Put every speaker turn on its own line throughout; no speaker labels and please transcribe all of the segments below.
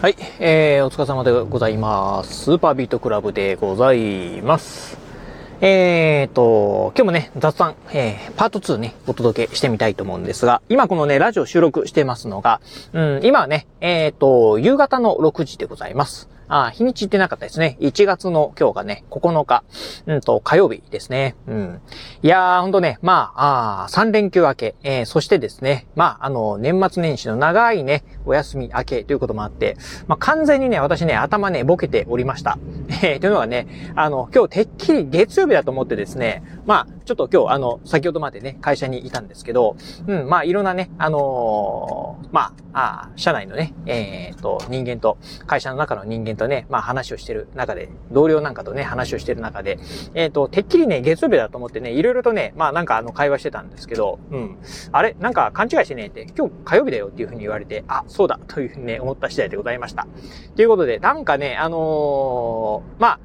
はい、えー、お疲れ様でございます。スーパービートクラブでございます。えーと、今日もね、雑談、えー、パート2ね、お届けしてみたいと思うんですが、今このね、ラジオ収録してますのが、うん、今はね、えーと、夕方の6時でございます。あ、日にち言ってなかったですね。1月の今日がね、9日、うんと、火曜日ですね。うん。いやー、ほんとね、まあ、あ3連休明け、えー、そしてですね、まあ、あの、年末年始の長いね、お休み明けということもあって、まあ、完全にね、私ね、頭ね、ボケておりました。えー、というのはね、あの、今日てっきり月曜日だと思ってですね、まあ、ちょっと今日、あの、先ほどまでね、会社にいたんですけど、うん、まあ、いろんなね、あのー、まあ、あ社内のね、えっ、と、人間と、会社の中の人間とね、まあ、話をしてる中で、同僚なんかとね、話をしてる中で、えっ、と、てっきりね、月曜日だと思ってね、いろいろとね、まあ、なんかあの、会話してたんですけど、うん、あれ？なんか勘違いしてねって、今日火曜日だよっていうふうに言われて、あ、そうだ、というふうにね、思った次第でございました。ということで、なんかね、あのまあ、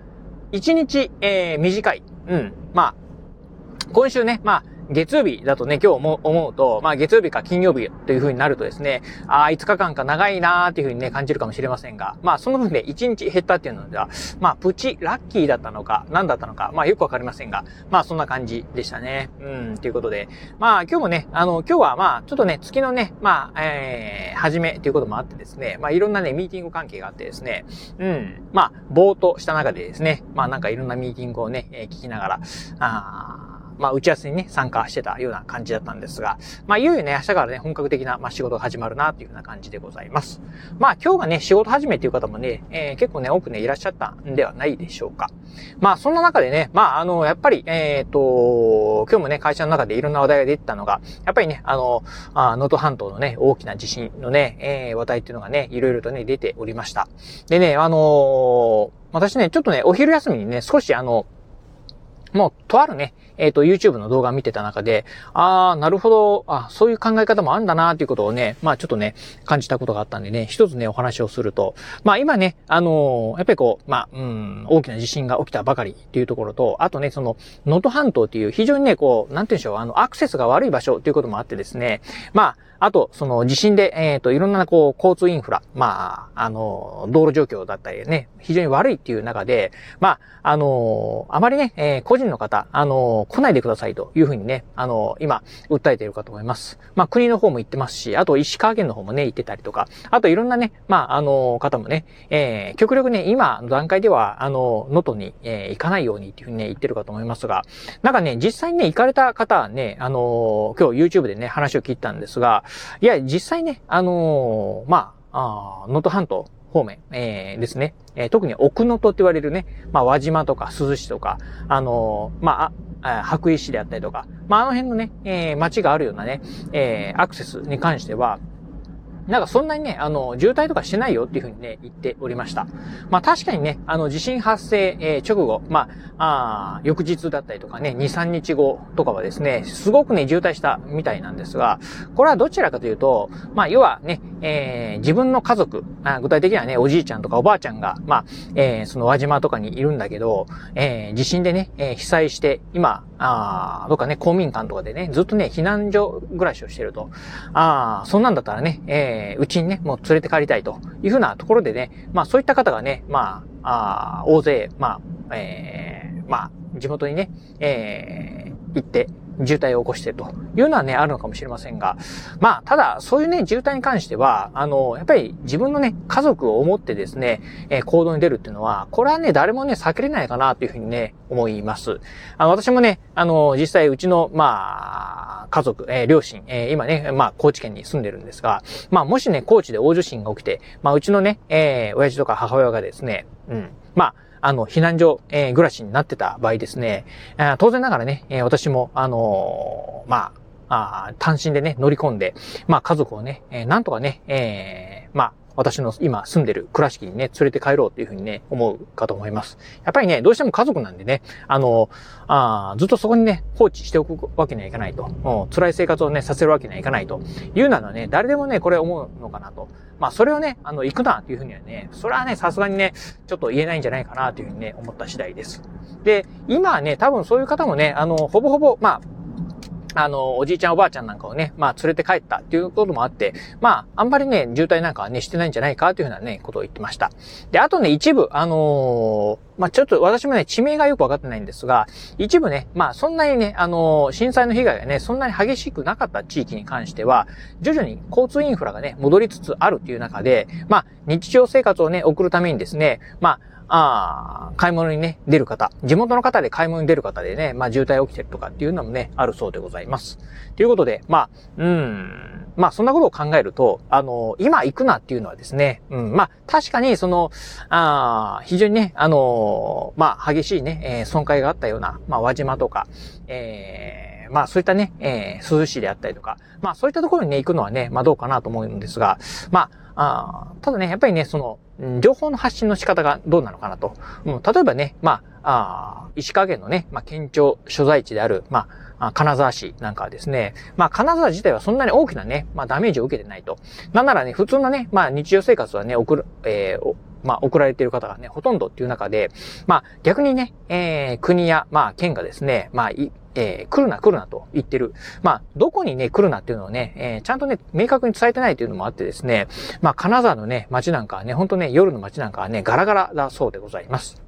一日、えー、短い。うん。まあ、今週ね、まあ、月曜日だとね、今日も思うと、まあ月曜日か金曜日という風になるとですね、ああ、5日間か長いなーっていう風にね、感じるかもしれませんが、まあその分で1日減ったっていうのでは、まあプチラッキーだったのか、何だったのか、まあよくわかりませんが、まあそんな感じでしたね。うん、ということで、まあ今日もね、あの、今日はまあちょっとね、月のね、まあ、えー、始めということもあってですね、まあいろんなね、ミーティング関係があってですね、うん、まあ、ぼーっとした中でですね、まあなんかいろんなミーティングをね、聞きながら、あまあ、打ち合わせにね、参加してたような感じだったんですが、まあ、いよいよね、明日からね、本格的な、まあ、仕事が始まるな、というような感じでございます。まあ、今日がね、仕事始めっていう方もね、えー、結構ね、多くね、いらっしゃったんではないでしょうか。まあ、そんな中でね、まあ、あの、やっぱり、えっ、ー、と、今日もね、会社の中でいろんな話題が出てたのが、やっぱりね、あの、能登半島のね、大きな地震のね、えー、話題っていうのがね、いろいろとね、出ておりました。でね、あのー、私ね、ちょっとね、お昼休みにね、少しあの、もう、とあるね、えっ、ー、と、YouTube の動画見てた中で、ああ、なるほど、あそういう考え方もあるんだなっていうことをね、まあちょっとね、感じたことがあったんでね、一つね、お話をすると、まあ今ね、あのー、やっぱりこう、まあ、うん、大きな地震が起きたばかりっていうところと、あとね、その、能登半島っていう非常にね、こう、なんて言うんでしょう、あの、アクセスが悪い場所っていうこともあってですね、まあ、あと、その地震で、えっ、ー、と、いろんなこう、交通インフラ、まあ、あの、道路状況だったりね、非常に悪いっていう中で、まあ、あの、あまりね、えー、個人の方、あの、来ないでくださいというふうにね、あの、今、訴えているかと思います。まあ、国の方も言ってますし、あと、石川県の方もね、言ってたりとか、あと、いろんなね、まあ、あの、方もね、えー、極力ね、今の段階では、あの、能登に、えー、行かないようにっていうふうにね、言ってるかと思いますが、なんかね、実際にね、行かれた方はね、あの、今日 YouTube でね、話を聞いたんですが、いや、実際ね、あの、まあ、能登半島方面、えー、ですね。えー、特に奥能登って言われるね、まあ、輪島とか鈴市とか、あのー、まあ、白石市であったりとか、まあ、あの辺のね、えー、街があるようなね、えー、アクセスに関しては、なんかそんなにね、あの、渋滞とかしてないよっていうふうにね、言っておりました。まあ確かにね、あの、地震発生、えー、直後、まあ、あ翌日だったりとかね、2、3日後とかはですね、すごくね、渋滞したみたいなんですが、これはどちらかというと、まあ、要はね、えー、自分の家族、あ具体的にはね、おじいちゃんとかおばあちゃんが、まあ、えー、その輪島とかにいるんだけど、えー、地震でね、えー、被災して、今、あどっかね、公民館とかでね、ずっとね、避難所暮らしをしてると。ああ、そんなんだったらね、えー、えうちにね、もう連れて帰りたいというふうなところでね、まあそういった方がね、まあ、あ大勢、まあ、えー、まあ、地元にね、えー、行って、渋滞を起こしてというのはね、あるのかもしれませんが、まあ、ただ、そういうね、渋滞に関しては、あの、やっぱり自分のね、家族を思ってですね、えー、行動に出るっていうのは、これはね、誰もね、避けれないかなというふうにね、思います。あの、私もね、あの、実際、うちの、まあ、家族、えー、両親、えー、今ね、まあ、高知県に住んでるんですが、まあ、もしね、高知で大地震が起きて、まあ、うちのね、えー、親父とか母親がですね、うん、まあ、あの、避難所、えー、暮らしになってた場合ですね、当然ながらね、えー、私も、あのー、まあ、あ単身でね、乗り込んで、まあ、家族をね、えー、なんとかね、えー、まあ、私の今住んでる倉敷にね、連れて帰ろうっていうふうにね、思うかと思います。やっぱりね、どうしても家族なんでね、あの、あずっとそこにね、放置しておくわけにはいかないと。辛い生活をね、させるわけにはいかないというのはね、誰でもね、これ思うのかなと。まあ、それをね、あの、行くなっていうふうにはね、それはね、さすがにね、ちょっと言えないんじゃないかなというふうにね、思った次第です。で、今はね、多分そういう方もね、あの、ほぼほぼ、まあ、あの、おじいちゃんおばあちゃんなんかをね、まあ連れて帰ったっていうこともあって、まあ、あんまりね、渋滞なんかはね、してないんじゃないかというふうなね、ことを言ってました。で、あとね、一部、あのー、まあちょっと私もね、地名がよくわかってないんですが、一部ね、まあそんなにね、あのー、震災の被害がね、そんなに激しくなかった地域に関しては、徐々に交通インフラがね、戻りつつあるっていう中で、まあ日常生活をね、送るためにですね、まあああ、買い物にね、出る方、地元の方で買い物に出る方でね、まあ渋滞起きてるとかっていうのもね、あるそうでございます。ということで、まあ、うん、まあそんなことを考えると、あの、今行くなっていうのはですね、うん、まあ確かにその、あ非常にね、あの、まあ激しいね、えー、損壊があったような、まあ輪島とか、えー、まあそういったね、えー、鈴市であったりとか、まあそういったところにね、行くのはね、まあどうかなと思うんですが、まあ、あただね、やっぱりね、その、情報の発信の仕方がどうなのかなと。うん、例えばね、まあ、あ石川県のね、まあ、県庁所在地である、まあ、金沢市なんかはですね、まあ、金沢自体はそんなに大きなね、まあ、ダメージを受けてないと。なんならね、普通のね、まあ、日常生活はね、送る、えー、まあ、送られている方がね、ほとんどっていう中で、まあ、逆にね、えー、国や、まあ、県がですね、まあ、えー、来るな来るなと言ってる。まあ、どこにね、来るなっていうのをね、えー、ちゃんとね、明確に伝えてないというのもあってですね、まあ、金沢のね、街なんかはね、ほんとね、夜の街なんかはね、ガラガラだそうでございます。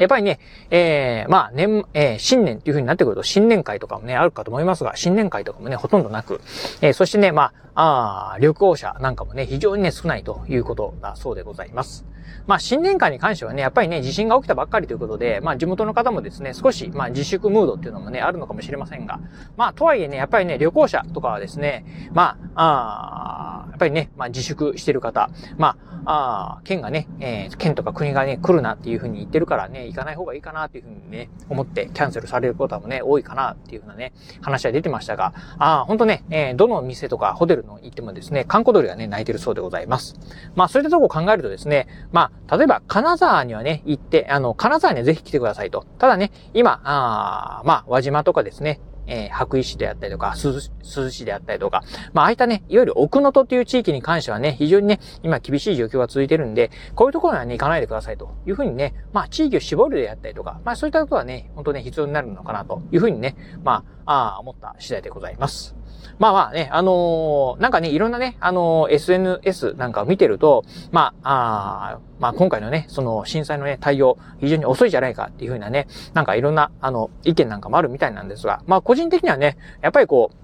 やっぱりね、えー、まあ、年、えー、新年っていう風になってくると、新年会とかもね、あるかと思いますが、新年会とかもね、ほとんどなく、えー、そしてね、まあ、あ旅行者なんかもね、非常にね、少ないということだそうでございます。まあ、新年会に関してはね、やっぱりね、地震が起きたばっかりということで、まあ、地元の方もですね、少し、まあ、自粛ムードっていうのもね、あるのかもしれませんが、まあ、とはいえね、やっぱりね、旅行者とかはですね、まあ、あやっぱりね、まあ、自粛してる方、まあ、あ県がね、えー、県とか国がね、来るなっていうふうに言ってるからね、行かない方がいいかなっていうふうにね、思ってキャンセルされることもね、多いかなっていうふうなね、話は出てましたが、ああ、ほんとね、えー、どの店とかホテルの行ってもですね、観光鳥がね、泣いてるそうでございます。まあ、そういったとこを考えるとですね、まあ、まあ例えば、金沢にはね、行って、あの、金沢にはぜひ来てくださいと。ただね、今、あまあ、輪島とかですね、えー、白石市であったりとか、鈴市であったりとか、まあ、ああいったね、いわゆる奥能登という地域に関してはね、非常にね、今厳しい状況が続いてるんで、こういうところにはね、行かないでくださいというふうにね、まあ、地域を絞るであったりとか、まあ、そういったことはね、本当ね、必要になるのかなというふうにね、まあ、あ思った次第でございます。まあまあね、あのー、なんかね、いろんなね、あのー、SNS なんかを見てると、まあ、あまあ今回のね、その震災のね、対応、非常に遅いじゃないかっていうふうなね、なんかいろんな、あの、意見なんかもあるみたいなんですが、まあ個人的にはね、やっぱりこう、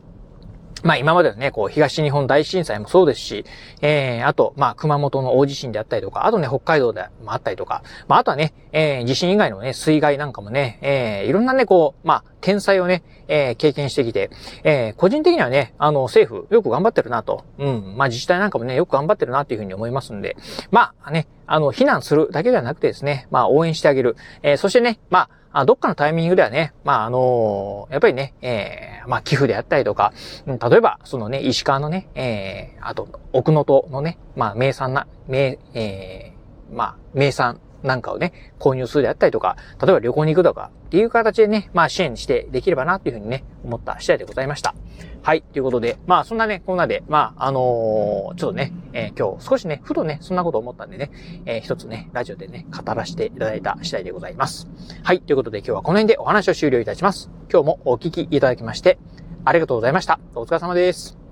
まあ今までのね、こう東日本大震災もそうですし、えー、あと、まあ熊本の大地震であったりとか、あとね、北海道でもあったりとか、まああとはね、えー、地震以外のね、水害なんかもね、えー、いろんなね、こう、まあ、天災をね、えー、経験してきて、えー、個人的にはね、あの、政府、よく頑張ってるなと。うん。まあ自治体なんかもね、よく頑張ってるなっていうふうに思いますんで、まあね、あの、避難するだけではなくてですね、まあ応援してあげる。えー、そしてね、まあ、あどっかのタイミングではね、まあ、あのー、やっぱりね、えー、まあ、寄付であったりとか、例えば、そのね、石川のね、えー、あと、奥能登のね、まあ、名産な、名、えー、まあ、名産なんかをね、購入するであったりとか、例えば旅行に行くとかっていう形でね、まあ支援してできればなっていうふうにね、思った次第でございました。はい。ということで、まあそんなね、こんなで、まああのー、ちょっとね、えー、今日少しね、ふとね、そんなこと思ったんでね、えー、一つね、ラジオでね、語らせていただいた次第でございます。はい。ということで今日はこの辺でお話を終了いたします。今日もお聞きいただきまして、ありがとうございました。お疲れ様です。